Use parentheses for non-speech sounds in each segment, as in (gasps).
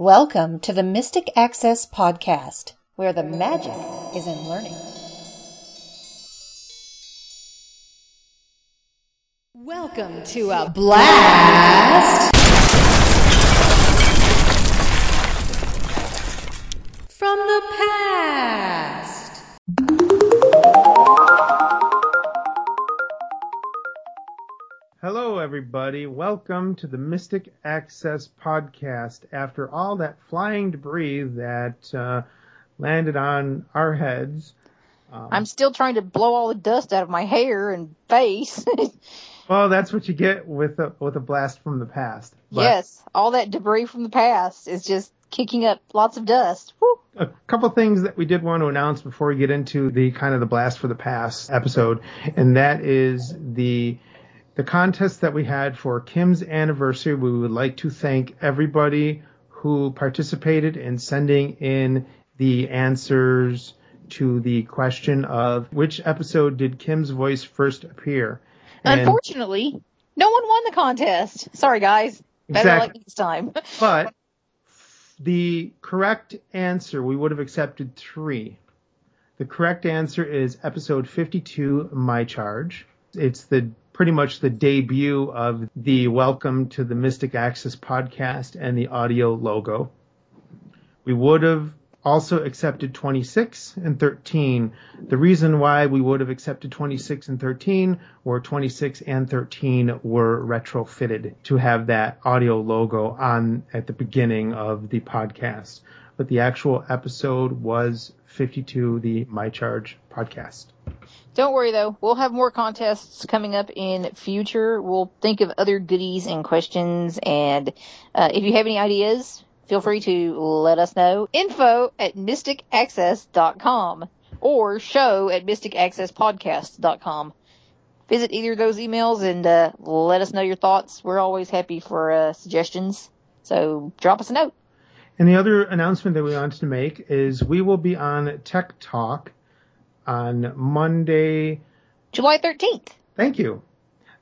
Welcome to the Mystic Access Podcast, where the magic is in learning. Welcome to a blast everybody. Welcome to the Mystic Access Podcast. After all that flying debris that uh, landed on our heads, I'm still trying to blow all the dust out of my hair and face. (laughs) well, that's what you get with a with a blast from the past. But yes, all that debris from the past is just kicking up lots of dust. Woo. a couple things that we did want to announce before we get into the kind of the blast for the past episode, and that is the the contest that we had for Kim's anniversary. We would like to thank everybody who participated in sending in the answers to the question of which episode did Kim's voice first appear. And- Unfortunately, no one won the contest. Sorry, guys. Better Exactly. luck next time. (laughs) But the correct answer, we would have accepted three. The correct answer is episode 52, My Charge. It's the pretty much the debut of the Welcome to the Mystic Access podcast and the audio logo. We would have also accepted 26 and 13. The reason why we would have accepted 26 and 13 were 26 and 13 were retrofitted to have that audio logo on at the beginning of the podcast. But the actual episode was 52, the My Charge podcast. Don't worry though, we'll have more contests coming up in future. We'll think of other goodies and questions, and uh, if you have any ideas, feel free to let us know. Info at mysticaccess.com or show at mysticaccesspodcast.com. Visit either of those emails and uh, let us know your thoughts. We're always happy for uh, suggestions, so drop us a note. And the other announcement that we wanted to make is we will be on Tech Talk on Monday. July 13th. Thank you.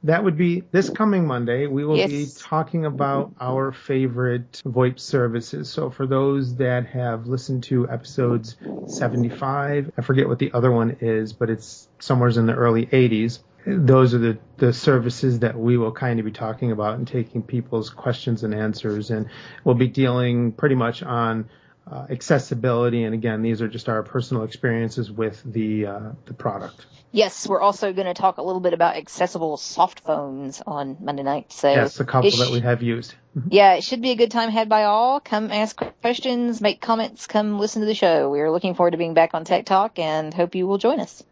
That would be this coming Monday. We will be talking about our favorite VoIP services. So for those that have listened to episodes 75, I forget what the other one is, but it's somewhere in the early 80s. Those are the, the services that we will kind of be talking about and taking people's questions and answers. And we'll be dealing pretty much on uh, accessibility. And again, these are just our personal experiences with the, uh, the product. Yes, we're also going to talk a little bit about accessible soft phones on Monday night. So Yes, a couple sh- that we have used. Yeah, it should be a good time had by all. Come ask questions, make comments, come listen to the show. We are looking forward to being back on Tech Talk and hope you will join us.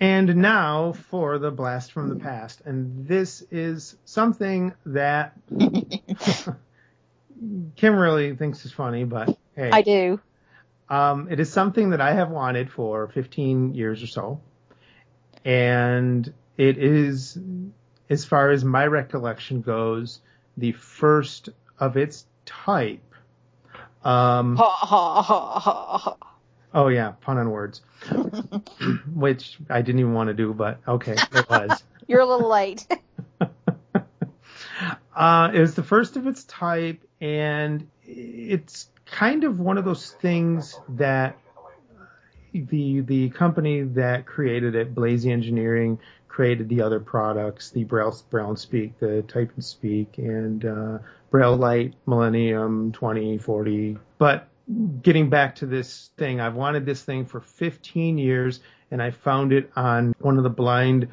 And now for the blast from the past. And this is something that (laughs) (laughs) Kim really thinks is funny, but hey, I do. um, it is something that I have wanted for 15 years or so. And it is, as far as my recollection goes, the first of its type. Um, Ha ha ha ha ha. Oh yeah, pun on words, (laughs) which I didn't even want to do, but okay, it was. (laughs) You're a little late. (laughs) uh, it was the first of its type, and it's kind of one of those things that the the company that created it, Blazie Engineering, created the other products, the Braille, and Speak, the Type and Speak, and uh, Braille Light, Millennium 2040. But getting back to this thing, I've wanted this thing for 15 years, and I found it on one of the blind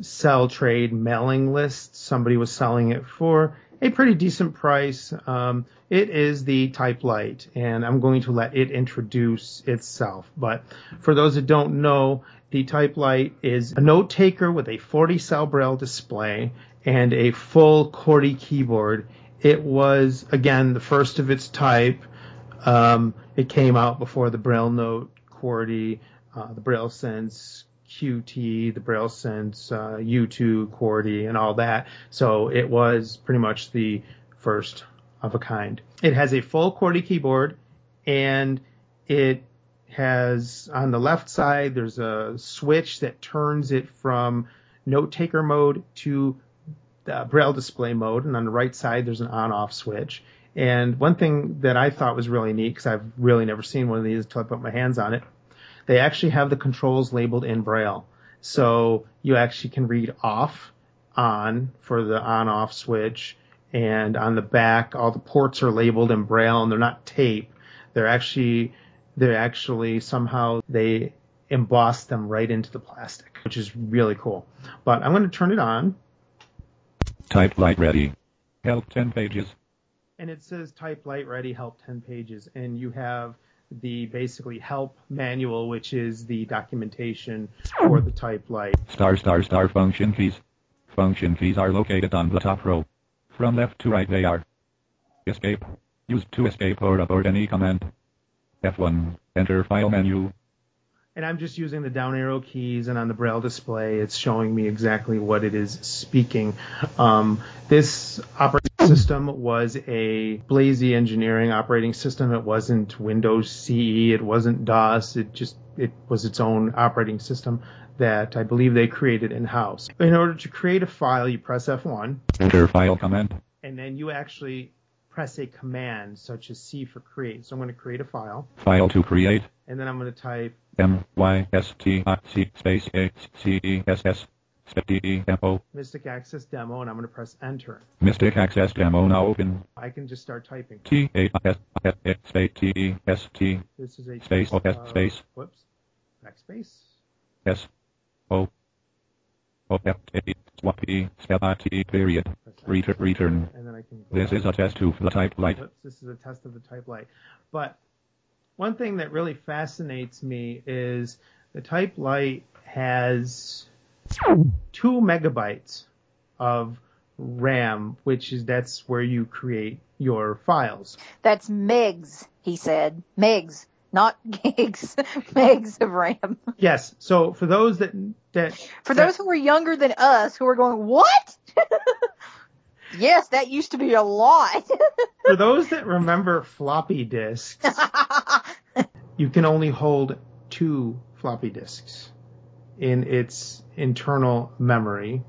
sell trade mailing lists. Somebody was selling it for a pretty decent price. Um, it is the Type Light, and I'm going to let it introduce itself. But for those that don't know, the Type Light is a note taker with a 40 cell braille display and a full QWERTY keyboard. It was again the first of its type. Um, it came out before the Braille Note QWERTY, uh, the Braille Sense QT, the Braille Sense uh, U2 QWERTY, and all that. So it was pretty much the first of a kind. It has a full QWERTY keyboard, and it has on the left side there's a switch that turns it from note taker mode to the braille display mode and on the right side there's an on off switch And one thing that I thought was really neat, because I've really never seen one of these until I put my hands on it, they actually have the controls labeled in Braille. So you actually can read off, on for the on off switch, and on the back, all the ports are labeled in Braille and they're not tape. They're actually, they're actually somehow they emboss them right into the plastic, which is really cool. But I'm going to turn it on. Type light ready. Help 10 pages. And it says type light ready, help 10 pages. And you have the basically help manual, which is the documentation for the type light. Star star star function keys. Function keys are located on the top row. From left to right they are. Escape. Use to escape or abort any command. F1. Enter file menu. And I'm just using the down arrow keys, and on the braille display, it's showing me exactly what it is speaking. Um, this operating system was a Blazie Engineering operating system. It wasn't Windows CE. It wasn't DOS. It just it was its own operating system that I believe they created in house. In order to create a file, you press F1, Enter file command. and then you actually press a command such as C for create. So I'm going to create a file, File to create. and then I'm going to type M Y S T I C space A C E S S space D E M O. Mystic Access Demo, and I'm going to press Enter. Mystic Access demo now open. I can just start typing. T A S S space T E S T This is a Space, of- uh, space. Whoops. Backspace. S O O F A swap E spell I T period. Return return. And then I can. This is a test to the type light. Whoops, this is a test of the type light. But one thing that really fascinates me is the type light has two megabytes of RAM, which is that's where you create your files. That's megs, he said. Megs, not (laughs) gigs. megs of RAM. Yes. So for those that that For those who are younger than us who are going, what? (laughs) yes, that used to be a lot. (laughs) for those that remember floppy disks, you can only hold two floppy disks in its internal memory.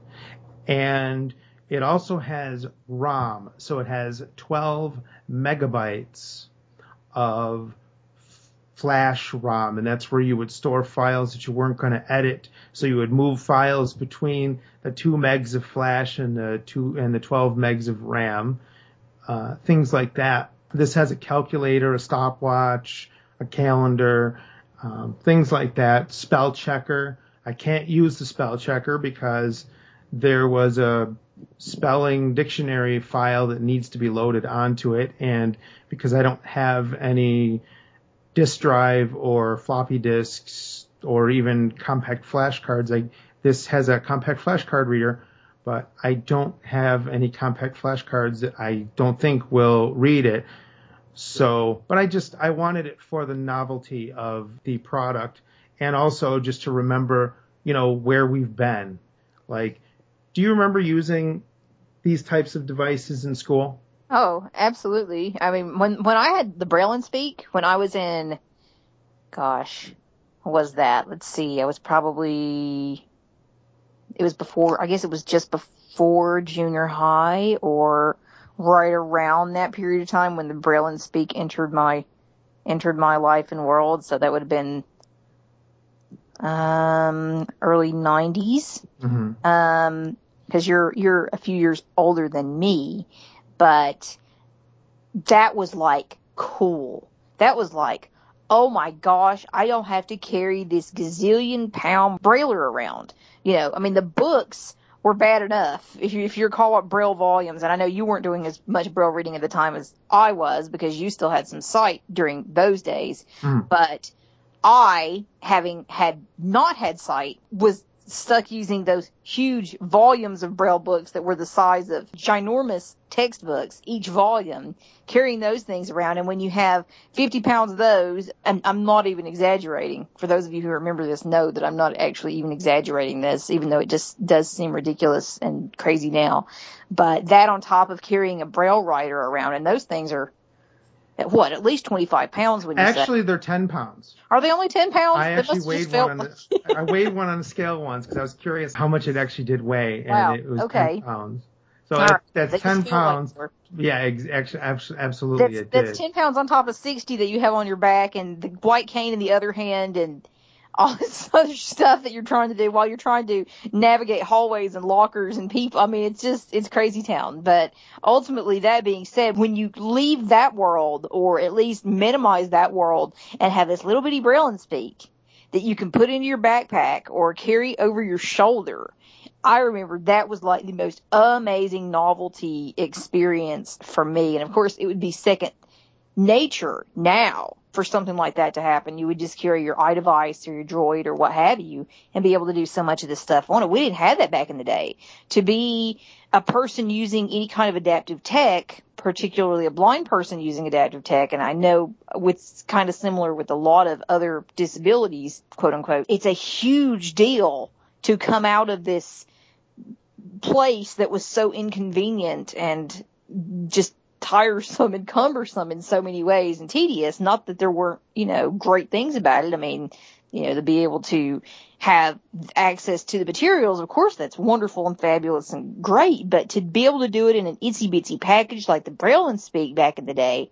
And it also has ROM, so it has 12 megabytes of flash ROM, and that's where you would store files that you weren't going to edit. So you would move files between the two megs of flash and the two and the 12 megs of RAM, uh, things like that. This has a calculator, a stopwatch, a calendar, um, things like that. Spell checker. I can't use the spell checker because there was a spelling dictionary file that needs to be loaded onto it, and because I don't have any disk drive or floppy disks or even compact flash cards, I this has a compact flash card reader, but I don't have any compact flash cards that I don't think will read it. So, but I just I wanted it for the novelty of the product and also just to remember, you know, where we've been. Like, do you remember using these types of devices in school? Oh, absolutely. I mean, when when I had the Braille and Speak, when I was in, gosh, what was that? Let's see. I was probably, it was before. I guess it was just before junior high, or right around that period of time when the Braille and Speak entered my entered my life and world. So that would have been um early 90s Mm-hmm. um, because you're you're a few years older than me, but that was like cool. That was like, oh my gosh, I don't have to carry this gazillion pound brailer around. You know, I mean the books were bad enough if you if you recall what braille volumes, and I know you weren't doing as much braille reading at the time as I was because you still had some sight during those days, Mhm. but I, having had not had sight, was stuck using those huge volumes of braille books that were the size of ginormous textbooks, each volume, carrying those things around. And when you have 50 pounds of those, and I'm not even exaggerating, for those of you who remember this know that I'm not actually even exaggerating this, even though it just does seem ridiculous and crazy now. But that on top of carrying a braille writer around, and those things are, at what, at least 25 pounds when you say. Actually, they're 10 pounds. Are they only 10 pounds? I actually weighed one on the, I weighed one on the scale once because I was curious how much it actually did weigh, and Wow, it was okay. 10 pounds. So right, that's they 10 feel like pounds Yeah, ex- ex- absolutely. That's, that's did. 10 pounds on top of 60 that you have on your back and the white cane in the other hand and all this (laughs) other stuff that you're trying to do while you're trying to navigate hallways and lockers and people. I mean, it's just, it's crazy town. But ultimately, that being said, when you leave that world or at least minimize that world and have this little bitty braille and speak that you can put into your backpack or carry over your shoulder, I remember that was like the most amazing novelty experience for me. And of course, it would be second nature now for something like that to happen. You would just carry your iDevice or your Droid or what have you and be able to do so much of this stuff on it. We didn't have that back in the day. To be a person using any kind of adaptive tech, particularly a blind person using adaptive tech, and I know it's kind of similar with a lot of other disabilities, quote unquote, it's a huge deal to come out of this place that was so inconvenient and just tiresome and cumbersome in so many ways and tedious. Not that there weren't, you know, great things about it. I mean, you know, to be able to have access to the materials, of course, that's wonderful and fabulous and great. But to be able to do it in an itsy bitsy package like the Braille and Speak back in the day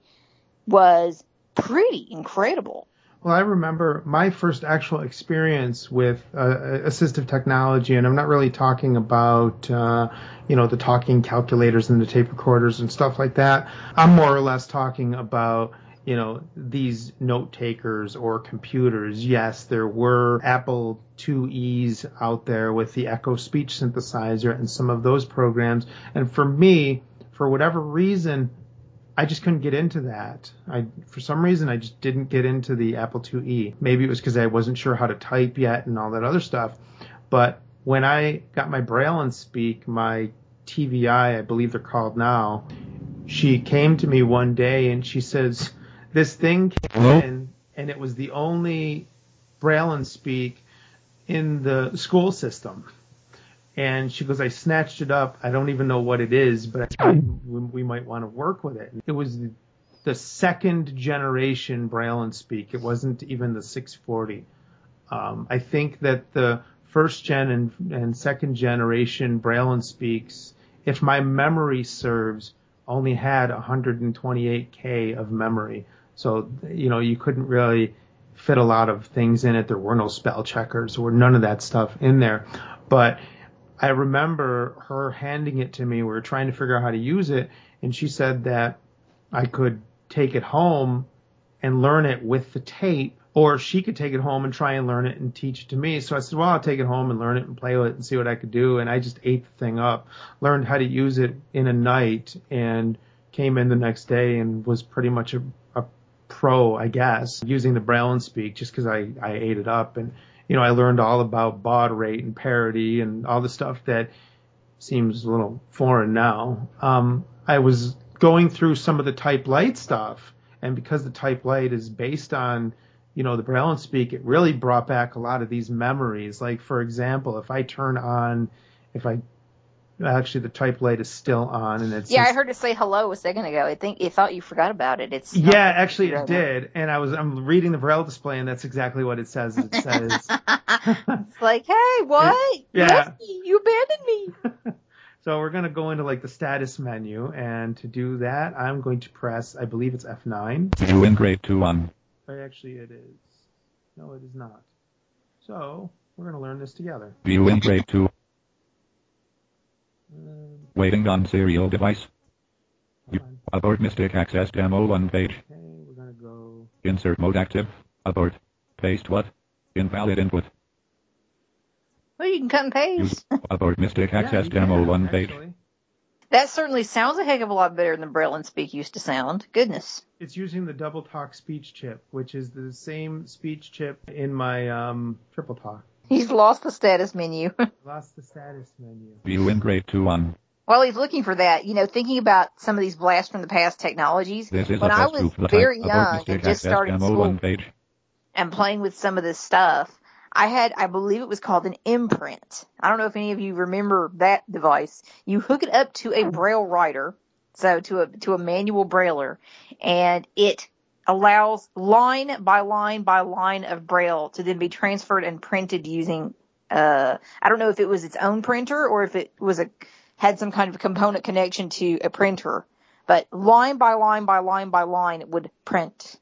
was pretty incredible. Well, I remember my first actual experience with uh, assistive technology, and I'm not really talking about, uh, you know, the talking calculators and the tape recorders and stuff like that. I'm more or less talking about, you know, these note takers or computers. Yes, there were Apple IIe's out there with the Echo speech synthesizer and some of those programs. And for me, for whatever reason, I just couldn't get into that. I, for some reason, I just didn't get into the Apple IIe. Maybe it was because I wasn't sure how to type yet and all that other stuff. But when I got my Braille and Speak, my TVI, I believe they're called now, she came to me one day and she says, this thing came Hello? in and it was the only Braille and Speak in the school system. And she goes, I snatched it up. I don't even know what it is, but I we might want to work with it. It was the second generation Braille and Speak. It wasn't even the 640. Um, I think that the first gen and, and second generation Braille and Speaks, if my memory serves, only had 128k of memory. So, you know, you couldn't really fit a lot of things in it. There were no spell checkers, or none of that stuff in there. But I remember her handing it to me. We were trying to figure out how to use it, and she said that I could take it home and learn it with the tape, or she could take it home and try and learn it and teach it to me. So I said, well, I'll take it home and learn it and play with it and see what I could do. And I just ate the thing up, learned how to use it in a night, and came in the next day and was pretty much a, a pro, I guess, using the Braille and Speak just because I, I ate it up. And, you know, I learned all about baud rate and parity and all the stuff that seems a little foreign now. Um, I was going through some of the type light stuff, and because the type light is based on, you know, the Braille and Speak, it really brought back a lot of these memories. Like, for example, if I turn on, if I actually the type light is still on and it's Yeah, I heard it say hello a second ago. I think it thought you forgot about it. It's yeah actually it did and i was i'm reading the braille display and that's exactly what it says it (laughs) says It's like, hey, what? (laughs) Yeah. Lefty, you abandoned me. (laughs) so we're going to go into like the status menu and to do that i'm going to press i believe it's f9 You in grade 2 1. actually it is no it is not so we're going to learn this together View in grade 2. Waiting on serial device. on. Abort Mystic Access Demo 1 page. okay we're going to go Insert mode active. Abort. Paste what? Invalid input. Well, you can cut and Use paste. abort Mystic Access you Demo can, 1 page. actually. That certainly sounds a heck of a lot better than Braille and Speak used to sound. Goodness. it's using the double talk speech chip which is the same speech chip in my um, triple talk He's lost the status menu. (laughs) lost the status menu View in grade 2 1. While he's looking for that, you know, thinking about some of these blast from the past technologies, This is when I was very young and just Access starting Demo school 1 page. and playing with some of this stuff, I had, I believe it was called an imprint. I don't know if any of you remember that device. You hook it up to a braille writer, so to a, to a manual brailer, and it allows line by line by line of braille to then be transferred and printed using, uh, I don't know if it was its own printer or if it was a, had some kind of component connection to a printer. but line by line by line by line, it would print.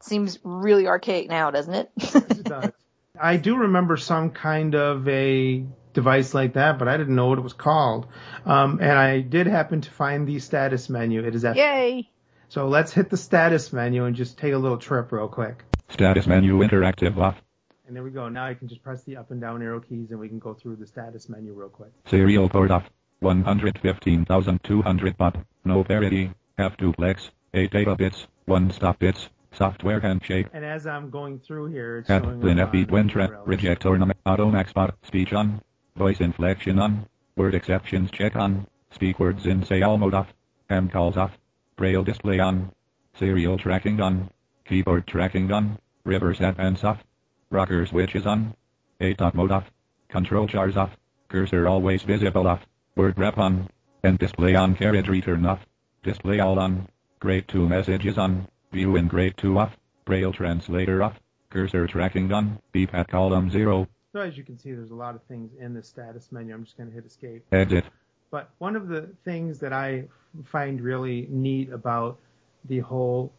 Seems really archaic now, doesn't it? it does. I do remember some kind of a device like that, but I didn't know what it was called. Um, and I did happen to find the status menu. It is at Yay! So let's hit the status menu and just take a little trip real quick. Status menu interactive off. And there we go. Now I can just press the up and down arrow keys and we can go through the status menu real quick. Serial port off. 115,200 baud. No parity. Half duplex. 8 data bits. 1 stop bits. Software handshake. And as I'm going through here, it's At showing Lin up F Twin URLs. Reject ornament. Auto max bot. Speech on. Voice inflection on. Word exceptions check on. Speak words in say all mode off. M calls off. Braille display on. Serial tracking on. Keyboard tracking on. Reverse advance off. Rocker switches on. A-top mode off. Control chars off. Cursor always visible off. Word wrap on. And display on carriage return off. Display all on. Grade 2 messages on. View in grade 2 off. Braille translator off. Cursor tracking on. Beep at column 0. So as you can see, there's a lot of things in the status menu. I'm just going to hit escape. Exit. But one of the things that I find really neat about the whole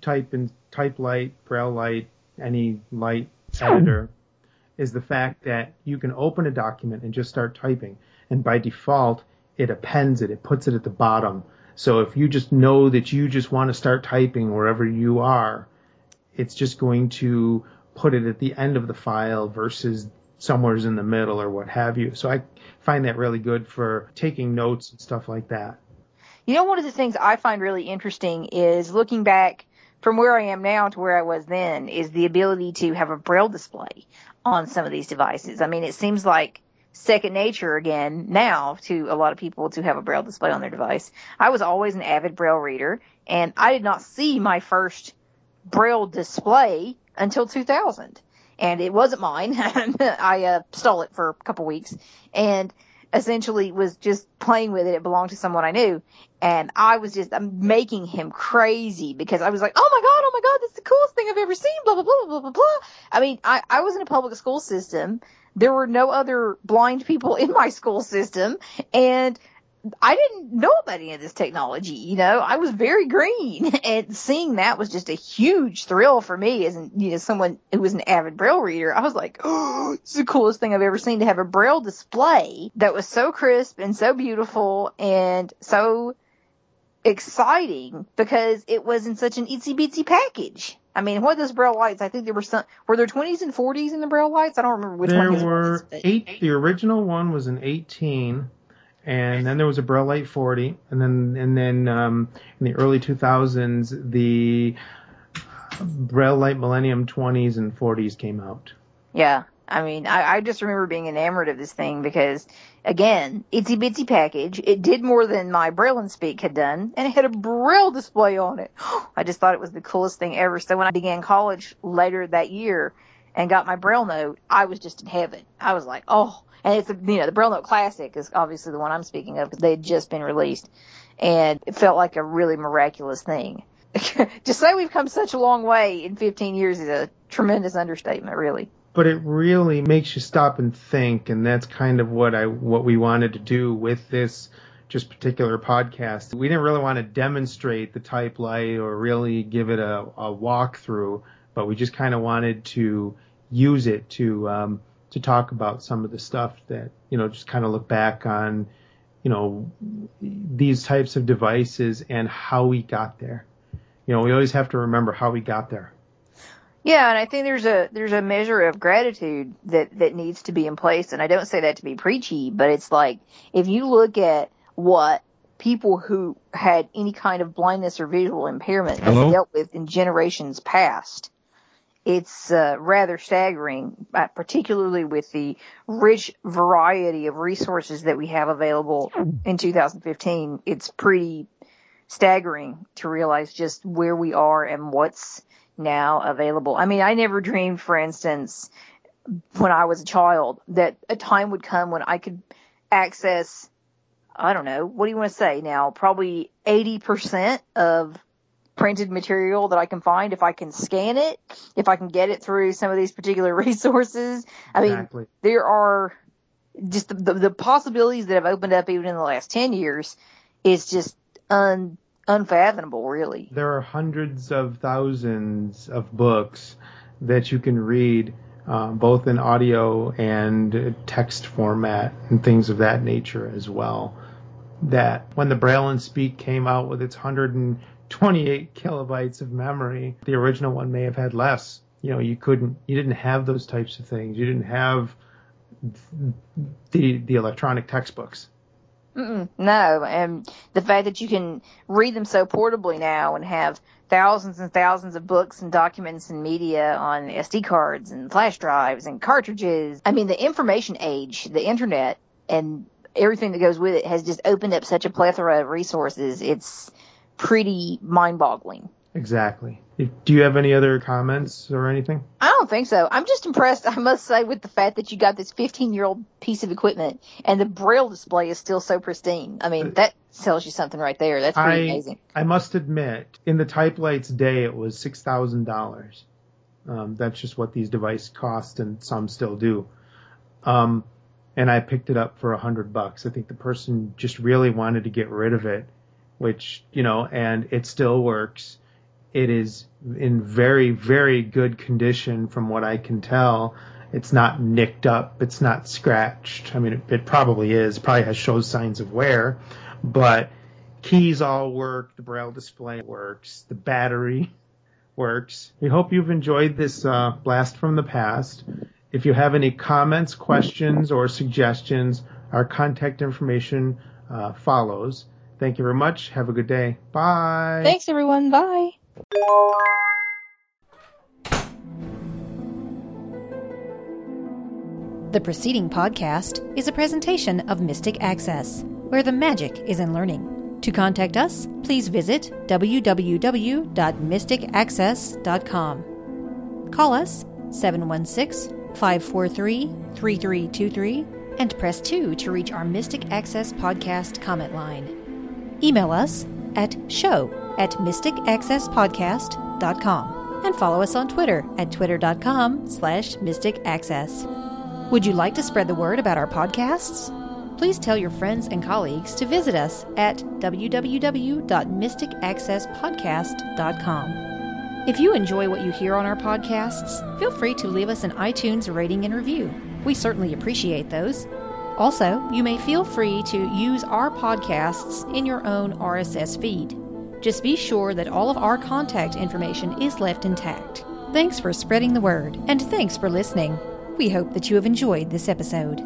type and type light, braille light, any light (laughs) editor is the fact that you can open a document and just start typing. And by default, it appends it. It puts it at the bottom. So if you just know that you just want to start typing wherever you are, it's just going to put it at the end of the file versus somewhere's in the middle or what have you. So I find that really good for taking notes and stuff like that. You know, one of the things I find really interesting is looking back from where I am now to where I was then is the ability to have a braille display on some of these devices. I mean, it seems like second nature again now to a lot of people to have a braille display on their device. I was always an avid braille reader and I did not see my first braille display until 2000 and it wasn't mine. (laughs) I uh, stole it for a couple weeks and essentially was just playing with it. It belonged to someone I knew. And I was just I'm making him crazy because I was like, oh my God, oh my God, that's the coolest thing I've ever seen, blah, blah, blah, blah, blah, blah. I mean, I, I was in a public school system. There were no other blind people in my school system. And I didn't know about any of this technology, you know. I was very green, (laughs) and seeing that was just a huge thrill for me as you know someone who was an avid braille reader. I was like, (gasps) "Oh, it's the coolest thing I've ever seen to have a braille display that was so crisp and so beautiful and so exciting because it was in such an itsy bitsy package." I mean, what are those braille lights? I think there were some. Were there twenties and forties in the braille lights? I don't remember which there one. his were was, eight. The original one was an 18, and then there was a Braille Light 40, and then and then um, in the early 2000s the Braille Light Millennium 20s and 40s came out. Yeah. I mean, I, I just remember being enamored of this thing because, again, itsy bitsy package. It did more than my Braille and Speak had done, and it had a Braille display on it. (gasps) I just thought it was the coolest thing ever. So when I began college later that year and got my Braille note, I was just in heaven. I was like, oh, and it's, you know, the Braille Note Classic is obviously the one I'm speaking of because they had just been released, and it felt like a really miraculous thing. (laughs) to say we've come such a long way in 15 years is a tremendous understatement, really. but it really makes you stop and think and that's kind of what I what we wanted to do with this just particular podcast. We didn't really want to demonstrate the type light or really give it a, a walkthrough, but we just kind of wanted to use it to um, to talk about some of the stuff that you know just kind of look back on you know these types of devices and how we got there. You know, we always have to remember how we got there. Yeah, and I think there's a there's a measure of gratitude that that needs to be in place, and I don't say that to be preachy, but it's like if you look at what people who had any kind of blindness or visual impairment dealt with in generations past, it's uh, rather staggering, uh, particularly with the rich variety of resources that we have available in 2015. It's pretty staggering to realize just where we are and what's now available. I mean, I never dreamed, for instance, when I was a child, that a time would come when I could access, I don't know, what do you want to say now? Probably 80% of printed material that I can find if I can scan it, if I can get it through some of these particular (laughs) resources. I mean, there are just the, the, the possibilities that have opened up even in the last 10 years is just un unfathomable, really. There are hundreds of thousands of books that you can read, um, both in audio and text format and things of that nature as well. That when the Braille and Speak came out with its 128 kilobytes of memory, the original one may have had less. You know, you couldn't, you didn't have those types of things. You didn't have the the electronic textbooks. Mm-mm, no, and the fact that you can read them so portably now and have thousands and thousands of books and documents and media on SD cards and flash drives and cartridges. I mean, the information age, the internet, and everything that goes with it has just opened up such a plethora of resources. It's pretty mind boggling. Exactly. Do you have any other comments or anything? I don't think so. I'm just impressed, I must say, with the fact that you got this 15 year old piece of equipment and the braille display is still so pristine. I mean, that tells you something right there. That's pretty I, amazing. I must admit, in the Type Light's day, it was six thousand um, dollars. That's just what these devices cost, and some still do. Um, and I picked it up for a hundred bucks. I think the person just really wanted to get rid of it, which you know, and it still works it is in very, very good condition from what I can tell. It's not nicked up. It's not scratched. I mean, it, it probably is. Probably has shows signs of wear, but keys all work. The braille display works. The battery works. We hope you've enjoyed this uh, blast from the past. If you have any comments, questions, or suggestions, our contact information uh, follows. Thank you very much. Have a good day. Bye. Thanks, everyone. Bye. The preceding podcast is a presentation of Mystic Access, where the magic is in learning. To contact us, please visit www.mysticaccess.com. Call us 716 543 3323 and press 2 to reach our Mystic Access podcast comment line. Email us at show at mysticaccesspodcast.com and follow us on Twitter at twitter.com slash mysticaccess. Would you like to spread the word about our podcasts? Please tell your friends and colleagues to visit us at www.mysticaccesspodcast.com. If you enjoy what you hear on our podcasts, feel free to leave us an iTunes rating and review. We certainly appreciate those. Also, you may feel free to use our podcasts in your own RSS feed. Just be sure that all of our contact information is left intact. Thanks for spreading the word, and thanks for listening. We hope that you have enjoyed this episode.